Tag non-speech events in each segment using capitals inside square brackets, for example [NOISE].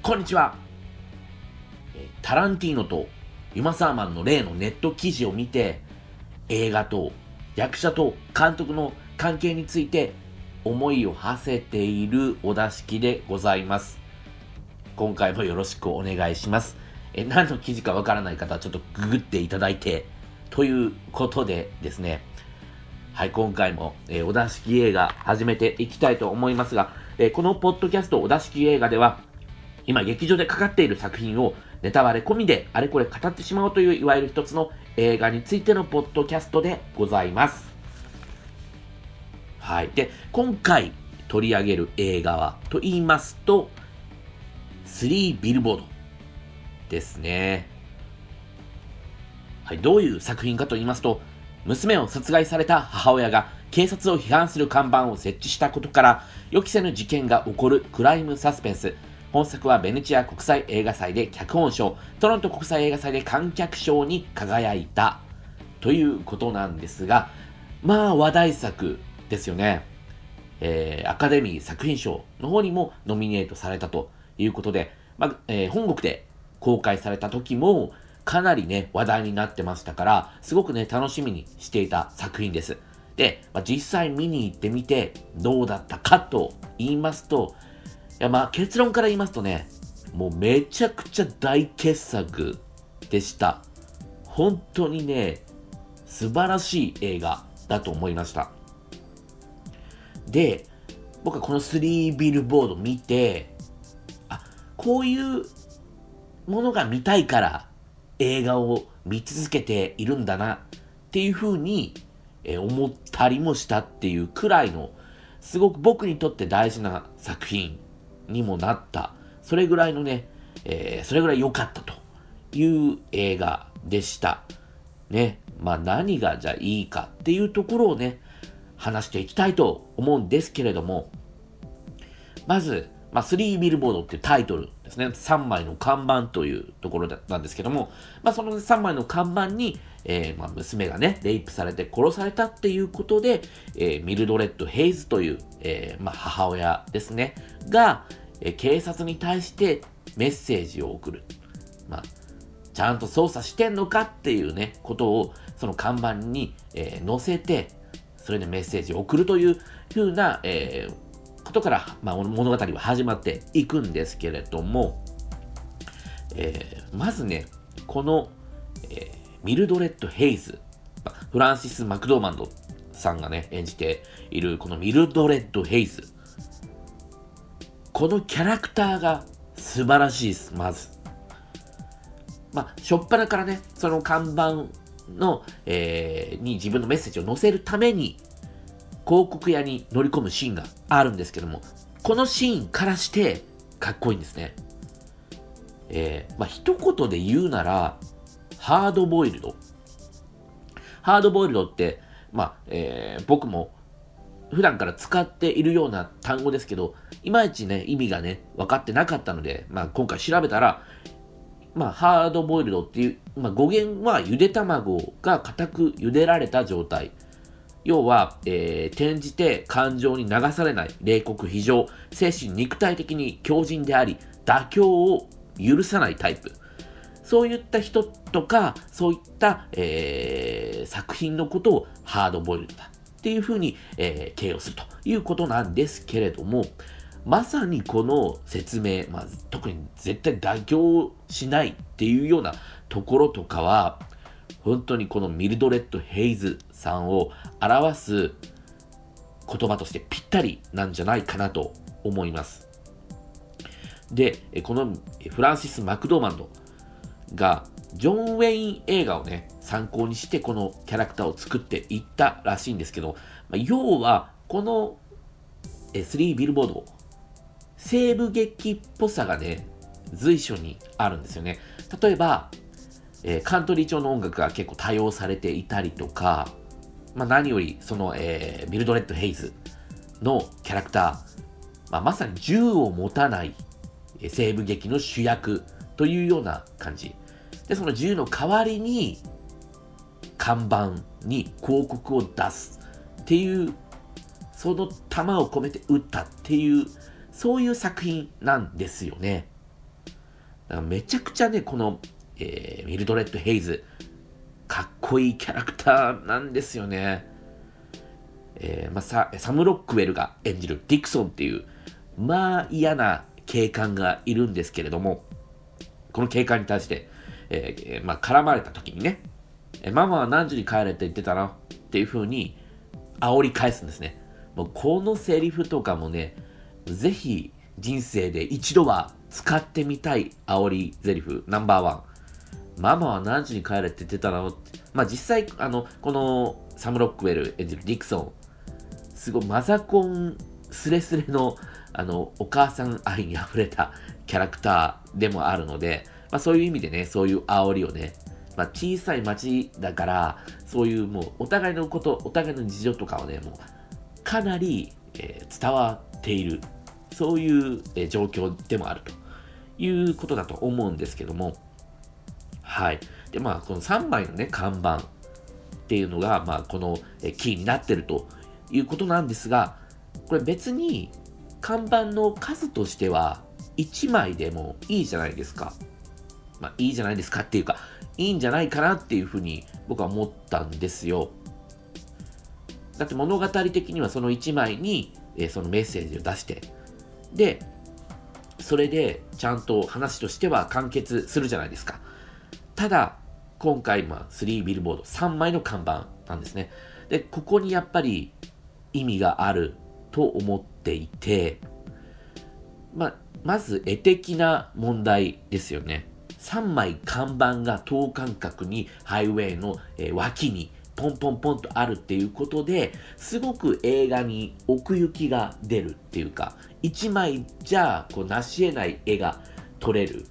こんにちは。タランティーノとユマサーマンの例のネット記事を見て、映画と役者と監督の関係について思いを馳せているお出しきでございます。今回もよろしくお願いします。え何の記事かわからない方はちょっとググっていただいて、ということでですね、はい、今回も、えー、お出しき映画始めていきたいと思いますが、えー、このポッドキャストお出しき映画では、今劇場でかかっている作品をネタバレ込みであれこれ語ってしまおうといういわゆる一つの映画についてのポッドキャストでございます。はい。で、今回取り上げる映画はと言いますと、3ビルボードですね。はい。どういう作品かと言いますと、娘を殺害された母親が警察を批判する看板を設置したことから予期せぬ事件が起こるクライムサスペンス本作はベネチア国際映画祭で脚本賞、トロント国際映画祭で観客賞に輝いたということなんですが、まあ話題作ですよね。えー、アカデミー作品賞の方にもノミネートされたということで、まあえー、本国で公開された時もかなりね、話題になってましたから、すごくね、楽しみにしていた作品です。で、まあ、実際見に行ってみてどうだったかと言いますと、や、まあ結論から言いますとね、もうめちゃくちゃ大傑作でした。本当にね、素晴らしい映画だと思いました。で、僕はこの3ビルボード見て、あ、こういうものが見たいから映画を見続けているんだなっていうふうに思ったりもしたっていうくらいのすごく僕にとって大事な作品にもなった、それぐらいのね、えー、それぐらい良かったという映画でした。ね。まあ何がじゃあいいかっていうところをね、話していきたいと思うんですけれども、まず、まあ、3ビルボードっていうタイトルですね。3枚の看板というところなんですけども、まあ、その3枚の看板に、えー、まあ、娘がね、レイプされて殺されたっていうことで、えー、ミルドレッド・ヘイズという、えー、まあ、母親ですね、が、え警察に対してメッセージを送る。まあ、ちゃんと捜査してんのかっていうね、ことを、その看板に、え載せて、それでメッセージを送るというふうな、えことから、まあ、物語は始まっていくんですけれども、えー、まずね、この、え、ミルドレッド・ヘイズ、フランシス・マクドーマンドさんがね、演じているこのミルドレッド・ヘイズ。このキャラクターが素晴らしいです、まず。まあ、しょっぱなからね、その看板の、えー、に自分のメッセージを載せるために、広告屋に乗り込むシーンがあるんですけども、このシーンからしてかっこいいんですね。えー、まあ、一言で言うなら、ハードボイルド。ハードボイルドって、まあ、えー、僕も普段から使っているような単語ですけど、いまいちね、意味がね、分かってなかったので、まあ、今回調べたら、まあ、ハードボイルドっていう、まあ、語源はゆで卵が固く茹でられた状態。要は、えー、転じて感情に流されない、冷酷非常、精神肉体的に強靭であり、妥協を許さないタイプ。そういった人とか、そういった、えー、作品のことをハードボイルドだっていうふうに、えー、形容するということなんですけれども、まさにこの説明、まあ、特に絶対妥協しないっていうようなところとかは、本当にこのミルドレッド・ヘイズさんを表す言葉としてぴったりなんじゃないかなと思います。で、このフランシス・マクドーマンドがジョン・ウェイン映画をね、参考にしてこのキャラクターを作っていったらしいんですけど、まあ、要はこの3ビルボード、西部劇っぽさがね、随所にあるんですよね。例えば、えー、カントリー調の音楽が結構多用されていたりとか、まあ、何よりその、えー、ミルドレッド・ヘイズのキャラクター、まあ、まさに銃を持たない西部劇の主役というような感じ。で、その銃の代わりに看板に広告を出すっていう、その弾を込めて撃ったっていう、そういう作品なんですよね。だからめちゃくちゃね、この、えー、ミルドレッド・ヘイズ、かっこいいキャラクターなんですよね。えー、まあ、ササム・ロックウェルが演じるディクソンっていう、まあ嫌な警官がいるんですけれども、この警官に対して、えー、まあ、絡まれた時にね、えママは何時に帰れって言ってたの？っていう風に煽り返すんですね。もうこのセリフとかもね、ぜひ人生で一度は使ってみたい煽りセリフナンバーワン。ママは何時に帰れって言ってたの？まあ実際、あの、このサム・ロックウェル演じるディクソン、すごいマザコンスレスレのあの、お母さん愛に溢れたキャラクターでもあるので、まあそういう意味でね、そういう煽りをね、まあ小さい町だから、そういうもうお互いのこと、お互いの事情とかをね、もうかなり、えー、伝わっている、そういう、えー、状況でもあるということだと思うんですけども、はい。で、まあこの3枚のね、看板っていうのが、まあこの、えー、キーになってるということなんですが、これ別に看板の数としては1枚でもいいじゃないですか。まあいいじゃないですかっていうか、いいんじゃないかなっていうふうに僕は思ったんですよ。だって物語的にはその1枚に、えー、そのメッセージを出して、で、それでちゃんと話としては完結するじゃないですか。ただ、今回、まあ、3ビルボード、3枚の看板なんですね。で、ここにやっぱり意味があると思っていて、まあ、まず絵的な問題ですよね。3枚看板が等間隔にハイウェイの、脇にポンポンポンとあるっていうことですごく映画に奥行きが出るっていうか1枚じゃこう成し得ない絵が撮れる。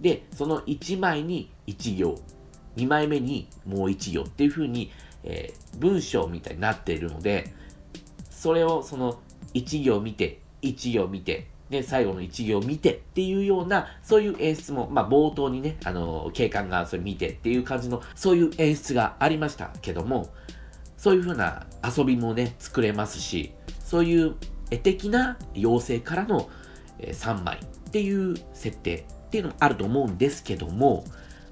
でその1枚に1行。2枚目にもう1行っていう風に、えー、文章みたいになっているのでそれをその1行見て、1行見て、で、最後の1行見てっていうような、そういう演出も、まあ冒頭にね、あの、警官がそれ見てっていう感じの、そういう演出がありましたけども、そういう風な遊びもね、作れますし、そういう絵的な妖精からの3枚っていう設定っていうのもあると思うんですけども、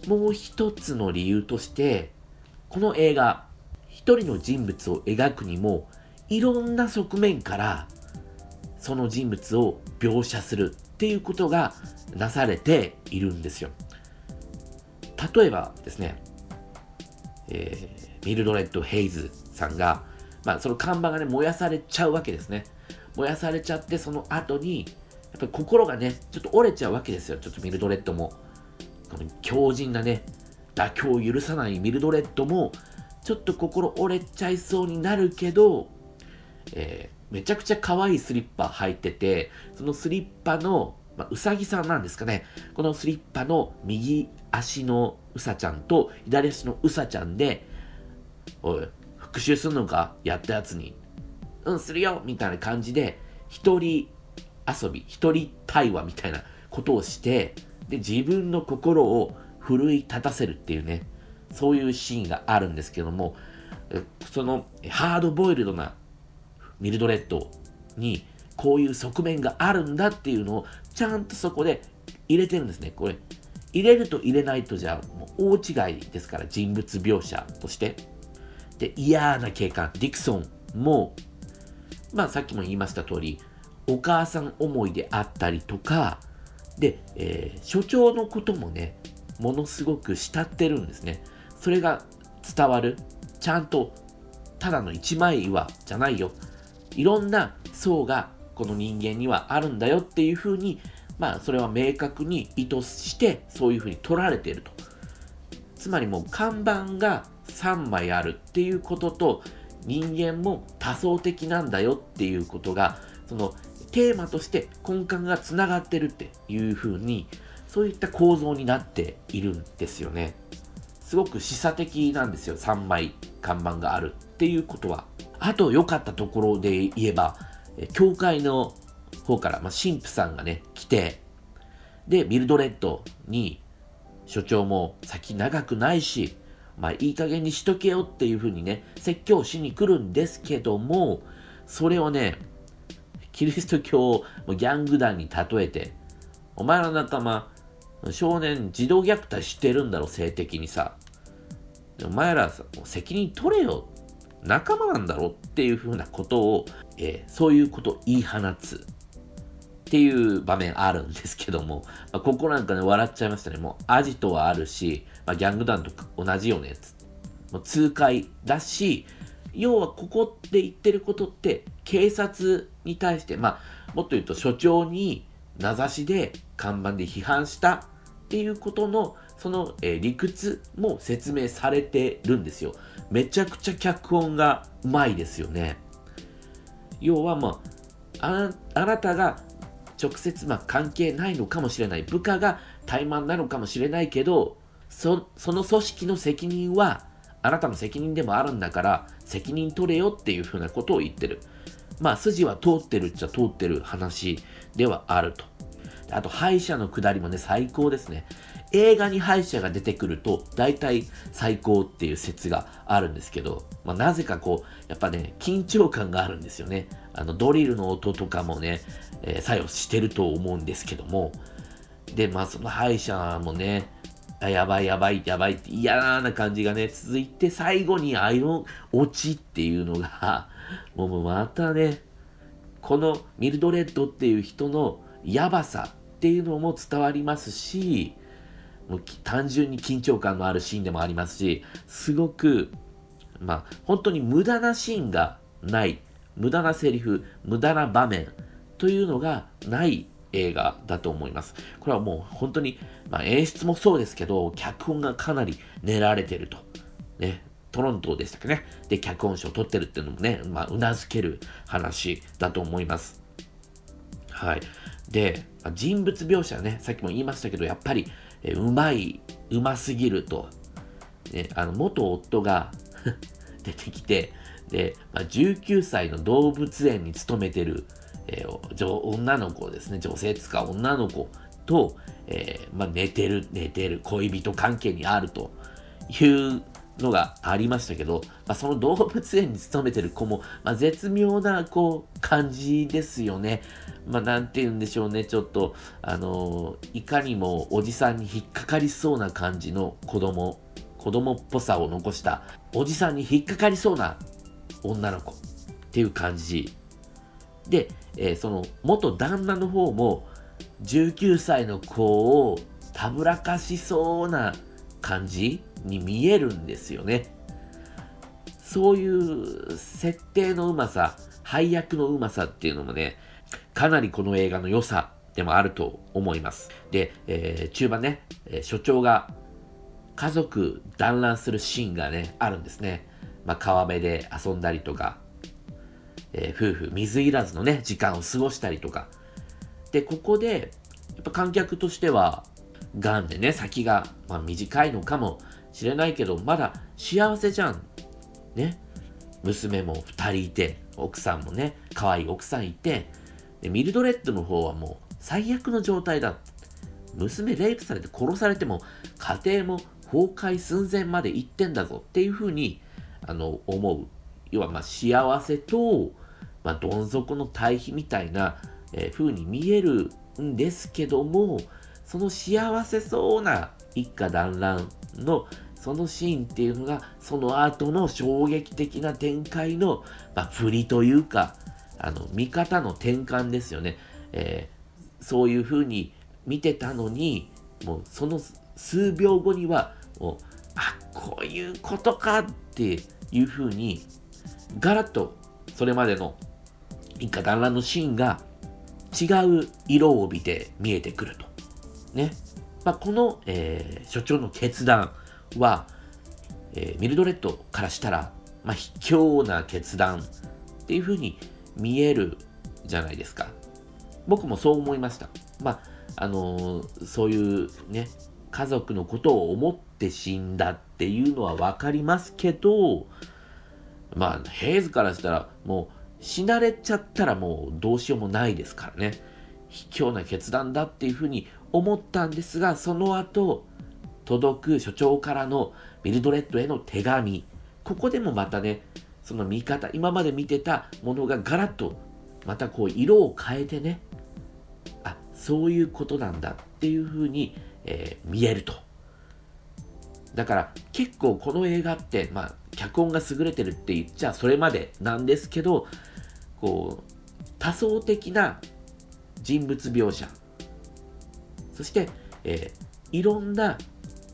もう一つの理由として、この映画、一人の人物を描くにも、いろんな側面からその人物を描写するっていうことがなされているんですよ。例えばですね、えー、ミルドレッド・ヘイズさんが、まあ、その看板がね、燃やされちゃうわけですね。燃やされちゃって、その後に、やっぱり心がね、ちょっと折れちゃうわけですよ。ちょっとミルドレッドも。この強靭なね、妥協を許さないミルドレッドも、ちょっと心折れちゃいそうになるけど、えー、めちゃくちゃ可愛いスリッパ履いてて、そのスリッパの、まあ、うさぎさんなんですかね。このスリッパの右足のうさちゃんと左足のうさちゃんで、おい、復讐すんのかやったやつに。うん、するよみたいな感じで、一人遊び、一人対話みたいなことをして、で、自分の心を奮い立たせるっていうね、そういうシーンがあるんですけども、そのハードボイルドなミルドレッドにこういう側面があるんだっていうのをちゃんとそこで入れてるんですね。これ、入れると入れないとじゃもう大違いですから、人物描写として。で、嫌な警官、ディクソンも、まあさっきも言いました通り、お母さん思いであったりとか、で、えー、所長のこともね、ものすごく慕ってるんですね。それが伝わる。ちゃんと、ただの一枚岩じゃないよ。いろんな層がこの人間にはあるんだよっていうふうに、まあ、それは明確に意図してそういうふうに取られていると。つまりもう看板が3枚あるっていうことと人間も多層的なんだよっていうことがそのテーマとして根幹がつながってるっていうふうにそういった構造になっているんですよね。すごく示唆的なんですよ。3枚看板があるっていうことは。あと良かったところで言えば、教会の方から、まあ、神父さんがね、来て、で、ミルドレッドに、所長も先長くないし、まあいい加減にしとけよっていう風にね、説教しに来るんですけども、それをね、キリスト教をギャング団に例えて、お前の仲間、少年児童虐待してるんだろ、性的にさ。お前らさ、責任取れよ。仲間なんだろっていうふうなことを、えー、そういうことを言い放つ。っていう場面あるんですけども、まあ、ここなんかね、笑っちゃいましたね。もう、アジトはあるし、まあ、ギャング団と同じよね。もう痛快だし、要はここって言ってることって、警察に対して、まあ、もっと言うと所長に名指しで看板で批判したっていうことのその、えー、理屈も説明されてるんですよ。めちゃくちゃ脚本がうまいですよね。要はまあ、あなたが直接まあ関係ないのかもしれない。部下が怠慢なのかもしれないけど、そその組織の責任はあなたの責任でもあるんだから責任取れよっていうふうなことを言ってる。まあ筋は通ってるっちゃ通ってる話ではあると。あと敗者の下りもね、最高ですね。映画に敗者が出てくると、大体最高っていう説があるんですけど、まあ、なぜかこう、やっぱね、緊張感があるんですよね。あの、ドリルの音とかもね、えー、作用してると思うんですけども、で、まあ、その敗者もね、あやばいやばいやばいって嫌な感じがね、続いて、最後にアイロン落ちっていうのが、[LAUGHS] もうまたね、このミルドレッドっていう人のやばさっていうのも伝わりますし、もう単純に緊張感のあるシーンでもありますし、すごく、まあ、本当に無駄なシーンがない、無駄なセリフ、無駄な場面というのがない映画だと思います。これはもう本当に、まあ、演出もそうですけど、脚本がかなり練られてると。ね、トロントでしたっけね。で、脚本賞を取ってるっていうのもね、まあ、うなずける話だと思います。はい。で、人物描写ね、さっきも言いましたけど、やっぱり、えうまい、うますぎると、ね、あの、元夫が [LAUGHS] 出てきて、で、まあ、19歳の動物園に勤めてる、えー、女の子ですね、女性つか女の子と、えー、まあ、寝てる、寝てる、恋人関係にあるというのがありましたけど、まあ、その動物園に勤めてる子も、まあ、絶妙な、こう、感じですよね。まあ、なんて言うんでしょうね、ちょっと、あのー、いかにもおじさんに引っかかりそうな感じの子供、子供っぽさを残した、おじさんに引っかかりそうな女の子っていう感じ。で、えー、その、元旦那の方も、19歳の子をたぶらかしそうな感じに見えるんですよね。そういう設定のうまさ、配役のうまさっていうのもね、かなりこの映画の良さでもあると思います。で、えー、中盤ね、えー、所長が家族団らんするシーンがね、あるんですね。まあ、川辺で遊んだりとか、えー、夫婦水いらずのね、時間を過ごしたりとか。で、ここで、やっぱ観客としては、がんでね、先が、まあ、短いのかもしれないけど、まだ幸せじゃん。ね。娘も2人いて、奥さんもね、可愛い奥さんいて、でミルドレッドの方はもう最悪の状態だ。娘レイプされて殺されても、家庭も崩壊寸前まで行ってんだぞっていうふうに、あの、思う。要は、ま、幸せと、まあ、どん底の対比みたいな、えー、風に見えるんですけども、その幸せそうな一家団らんのそのシーンっていうのが、その後の衝撃的な展開の、まあ、振りというか、あの、見方の転換ですよね。えー、そういう風に見てたのに、もうその数秒後には、もう、あ、こういうことかっていう風に、ガラッとそれまでの一家団らんのシーンが違う色を帯びて見えてくると。ね。まあ、この、えー、所長の決断は、えー、ミルドレッドからしたら、まあ、卑怯な決断っていう風に見えるじゃないですか。僕もそう思いました。まあ、あのー、そういうね、家族のことを思って死んだっていうのはわかりますけど、まあ、ヘイズからしたら、もう死なれちゃったらもうどうしようもないですからね。卑怯な決断だっていうふうに思ったんですが、その後、届く所長からのミルドレッドへの手紙。ここでもまたね、その見方、今まで見てたものがガラッと、またこう色を変えてね、あ、そういうことなんだっていうふうに、えー、見えると。だから結構この映画って、まあ、脚本が優れてるって言っちゃそれまでなんですけど、こう、多層的な人物描写、そして、えー、いろんな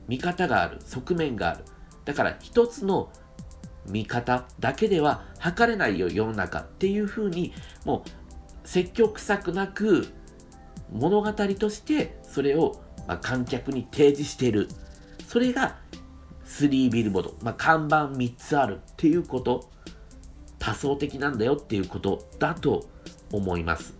見方がある、側面がある。だから一つの見方だけでは測れないよ、世の中っていうふうに、もう積極臭くなく物語としてそれを、まあ、観客に提示している。それが3ビルボード、まあ、看板3つあるっていうこと、多層的なんだよっていうことだと思います。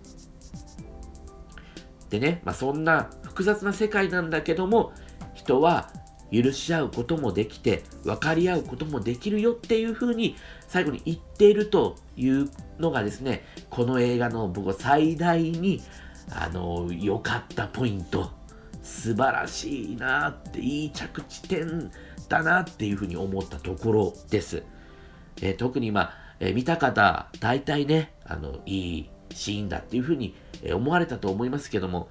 でね、まあ、そんな複雑な世界なんだけども、人は許し合うこともできて、分かり合うこともできるよっていうふうに最後に言っているというのがですね、この映画の僕は最大に、あの、良かったポイント。素晴らしいなって、いい着地点だなっていうふうに思ったところです。えー、特にまあ、えー、見た方、大体ね、あの、いいシーンだっていうふうに思われたと思いますけども、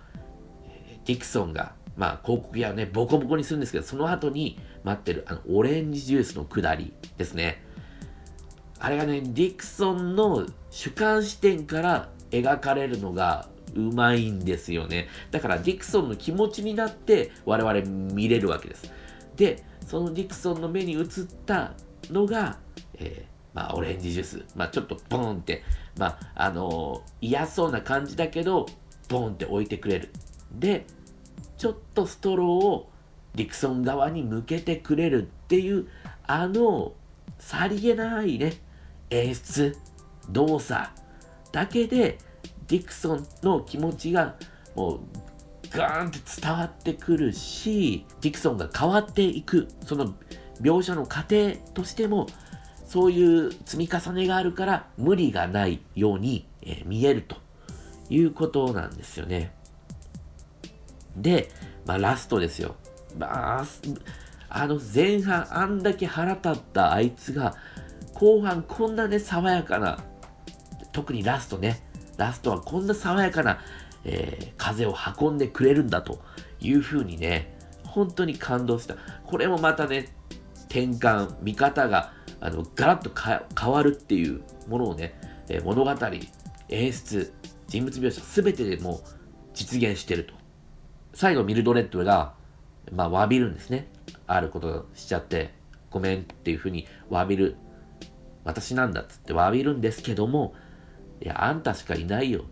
ディクソンがまあ、広告やね、ボコボコにするんですけど、その後に待ってる、あの、オレンジジュースの下りですね。あれがね、ディクソンの主観視点から描かれるのがうまいんですよね。だから、ディクソンの気持ちになって我々見れるわけです。で、そのディクソンの目に映ったのが、えー、まあ、オレンジジュース。まあ、ちょっとボーンって、まあ、あのー、嫌そうな感じだけど、ボーンって置いてくれる。で、ちょっとストローをディクソン側に向けてくれるっていう、あの、さりげないね、演出、動作だけで、ディクソンの気持ちがもうガーンって伝わってくるし、ディクソンが変わっていく、その描写の過程としても、そういう積み重ねがあるから無理がないように、え、見えるということなんですよね。で、まあ、ラストですよ。まあ、あの前半あんだけ腹立ったあいつが、後半こんなね、爽やかな、特にラストね、ラストはこんな爽やかな、えー、風を運んでくれるんだという風にね、本当に感動した。これもまたね、転換、見方が、あの、ガラッと変わるっていうものをね、えー、物語、演出、人物描写、すべてでも実現してると。最後ミルドレッドが、まあ、詫びるんですね。あることしちゃって、ごめんっていうふうに詫びる。私なんだっつって詫びるんですけども、いや、あんたしかいないよ。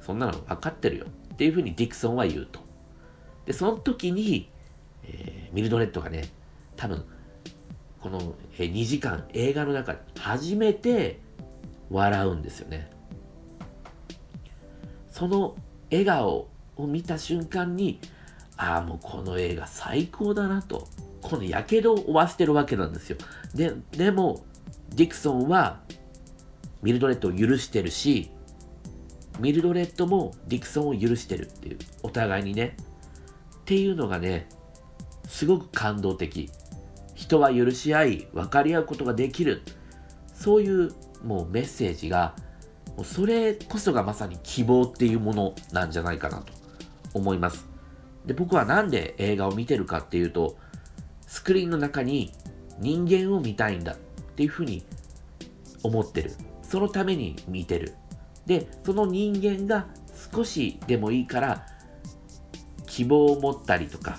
そんなの分かってるよ。っていうふうにディクソンは言うと。で、その時に、えー、ミルドレッドがね、多分、この、えー、2時間映画の中で初めて笑うんですよね。その笑顔を見た瞬間に、ああ、もうこの映画最高だなと。この火傷を負わせてるわけなんですよ。で、でも、ディクソンは、ミルドレッドを許してるし、ミルドレッドもディクソンを許してるっていう、お互いにね。っていうのがね、すごく感動的。人は許し合い、分かり合うことができる。そういうもうメッセージが、もうそれこそがまさに希望っていうものなんじゃないかなと思います。で、僕はなんで映画を見てるかっていうと、スクリーンの中に人間を見たいんだっていうふうに思ってる。そのために見てる。で、その人間が少しでもいいから希望を持ったりとか、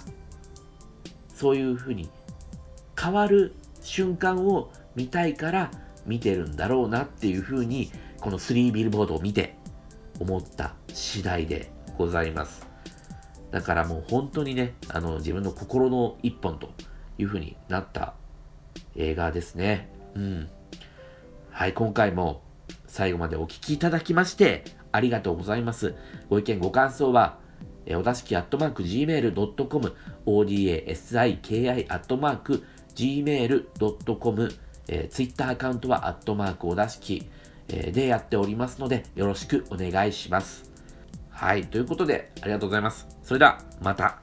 そういうふうに変わる瞬間を見たいから見てるんだろうなっていうふうに、この3ビルボードを見て思った次第でございます。だからもう本当にね、あの、自分の心の一本という風になった映画ですね。うん。はい、今回も最後までお聴きいただきまして、ありがとうございます。ご意見、ご感想は、えおだしきアットマーク gmail.com、odasiki アットマーク gmail.com、えー、ツイッターアカウントはアットマークおだしき、えー、でやっておりますので、よろしくお願いします。はい。ということで、ありがとうございます。それでは、また。